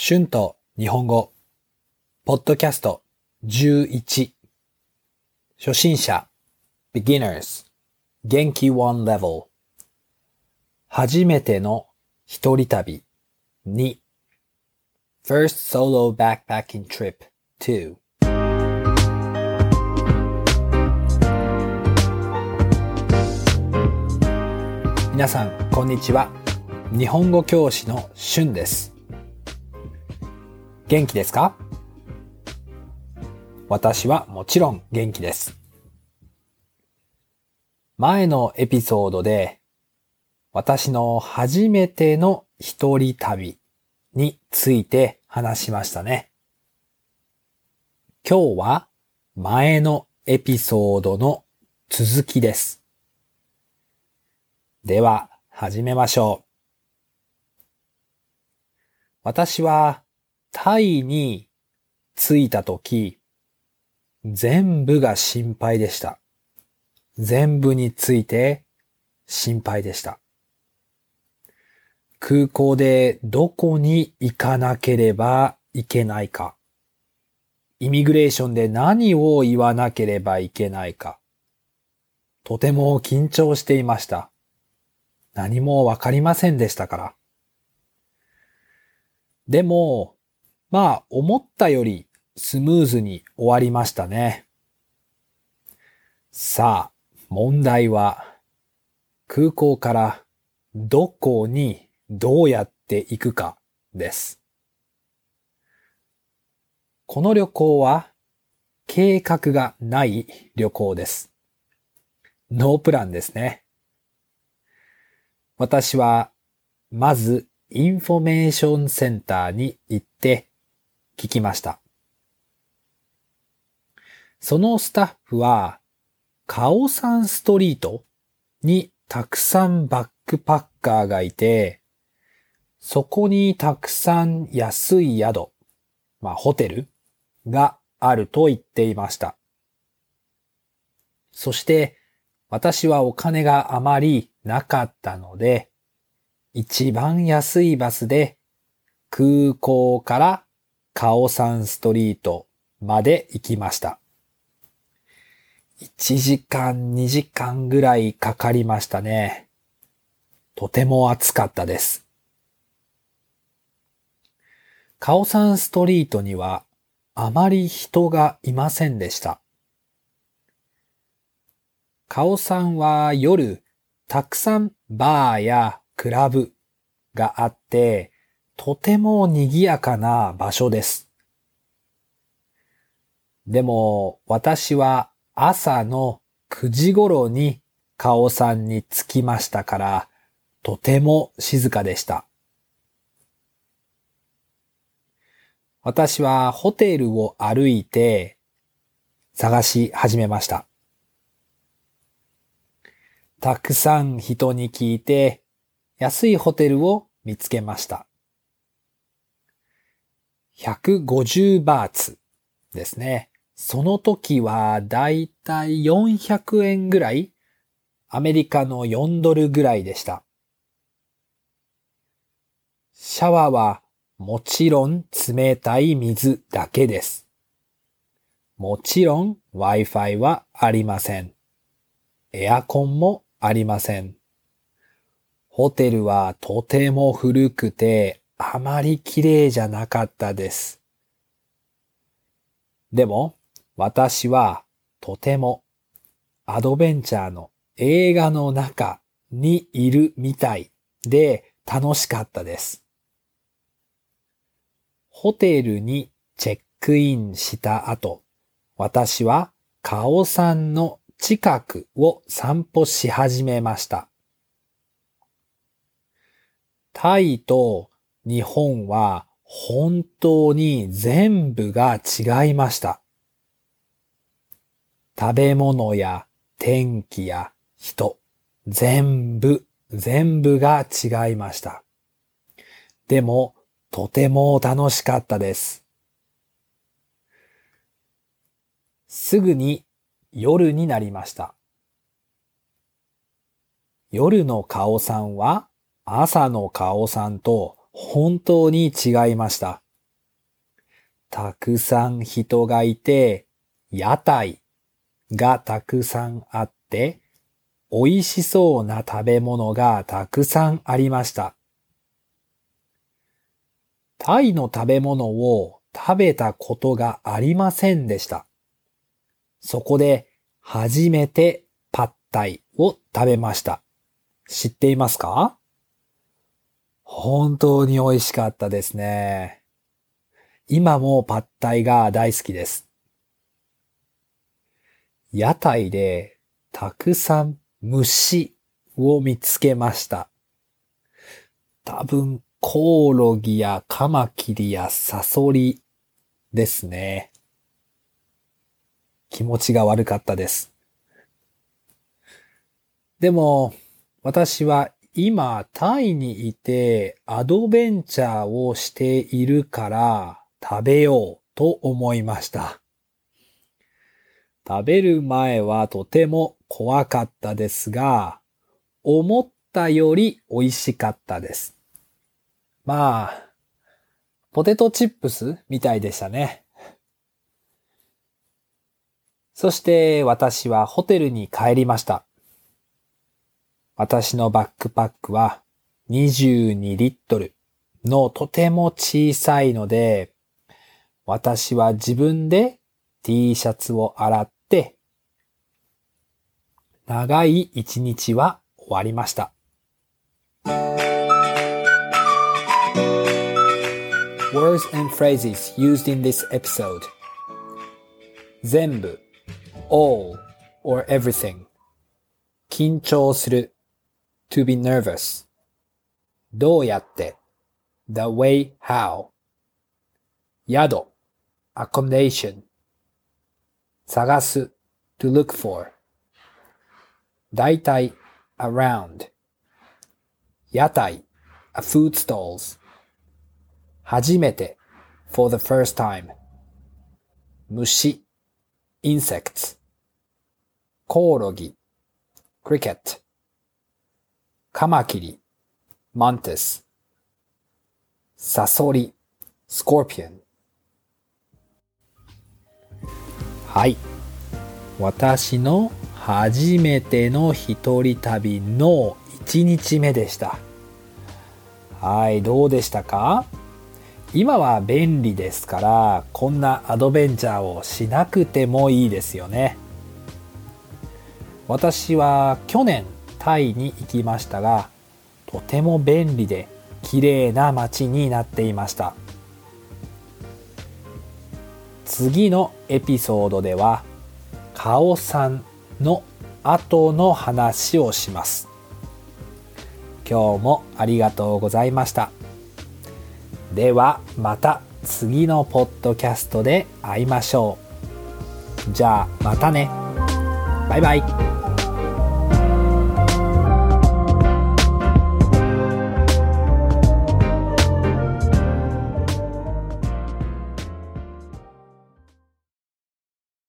春と日本語、ポッドキャスト11、初心者、beginners、元気 one level、初めての一人旅。2、first solo backpacking trip 2、皆さん、こんにちは。日本語教師の春です。元気ですか？私はもちろん元気です。前のエピソードで私の初めての一人旅について話しましたね。今日は前のエピソードの続きです。では始めましょう。私はタイに着いたとき、全部が心配でした。全部について心配でした。空港でどこに行かなければいけないか。イミグレーションで何を言わなければいけないか。とても緊張していました。何もわかりませんでしたから。でも、まあ、思ったよりスムーズに終わりましたね。さあ、問題は、空港からどこにどうやって行くかです。この旅行は計画がない旅行です。ノープランですね。私はまずインフォメーションセンターに行って聞きました。そのスタッフは、カオサンストリートにたくさんバックパッカーがいて、そこにたくさん安い宿、まあホテルがあると言っていました。そして私はお金があまりなかったので、一番安いバスで空港からカオサンストリートまで行きました。1時間2時間ぐらいかかりましたね。とても暑かったです。カオサンストリートにはあまり人がいませんでした。カオさんは夜たくさんバーやクラブがあって、とても賑やかな場所です。でも私は朝の9時頃にカオさんに着きましたから、とても静かでした。私はホテルを歩いて探し始めました。たくさん人に聞いて安いホテルを見つけました。150バーツですね。その時はだいたい400円ぐらいアメリカの4ドルぐらいでした。シャワーはもちろん冷たい水だけです。もちろん Wi-Fi はありません。エアコンもありません。ホテルはとても古くてあまり綺麗じゃなかったです。でも私はとてもアドベンチャーの映画の中にいるみたいで楽しかったです。ホテルにチェックインした後、私はカオさんの近くを散歩し始めました。タイと日本は本当に全部が違いました。食べ物や天気や人、全部、全部が違いました。でも、とても楽しかったです。すぐに夜になりました。夜の顔さんは朝の顔さんと本当に違いました。たくさん人がいて、屋台がたくさんあって、美味しそうな食べ物がたくさんありました。タイの食べ物を食べたことがありませんでした。そこで初めてパッタイを食べました。知っていますか？本当に美味しかったですね。今もパッタイが大好きです。屋台でたくさん虫を見つけました。多分コオロギやカマキリやサソリですね。気持ちが悪かったです。でも、私は今タイにいてアドベンチャーをしているから食べようと思いました。食べる前はとても怖かったですが、思ったより美味しかったです。まあ、ポテトチップスみたいでしたね。そして私はホテルに帰りました。私のバックパックは22リットル。のとても小さいので、私は自分で T シャツを洗って、長い一日は終わりました。Words and phrases used in this episode. 全部 all or everything 緊張する。To be nervous どうやって the way how 宿 accommodation 探す to look for 大体 around 屋台 a food stalls 初めて for the first time 虫 insects コオロギ cricket カマキリ mantis サソリ scorpion はい。私の初めての一人旅の1日目でした。はいどうでしたか？今は便利ですからこんなアドベンチャーをしなくてもいいですよね。私は去年タイに行きましたがとても便利で綺麗な街になっていました次のエピソードではカオさんの後の話をします今日もありがとうございました。ではまた次のポッドキャストで会いましょう。じゃあまたね。バイバイ。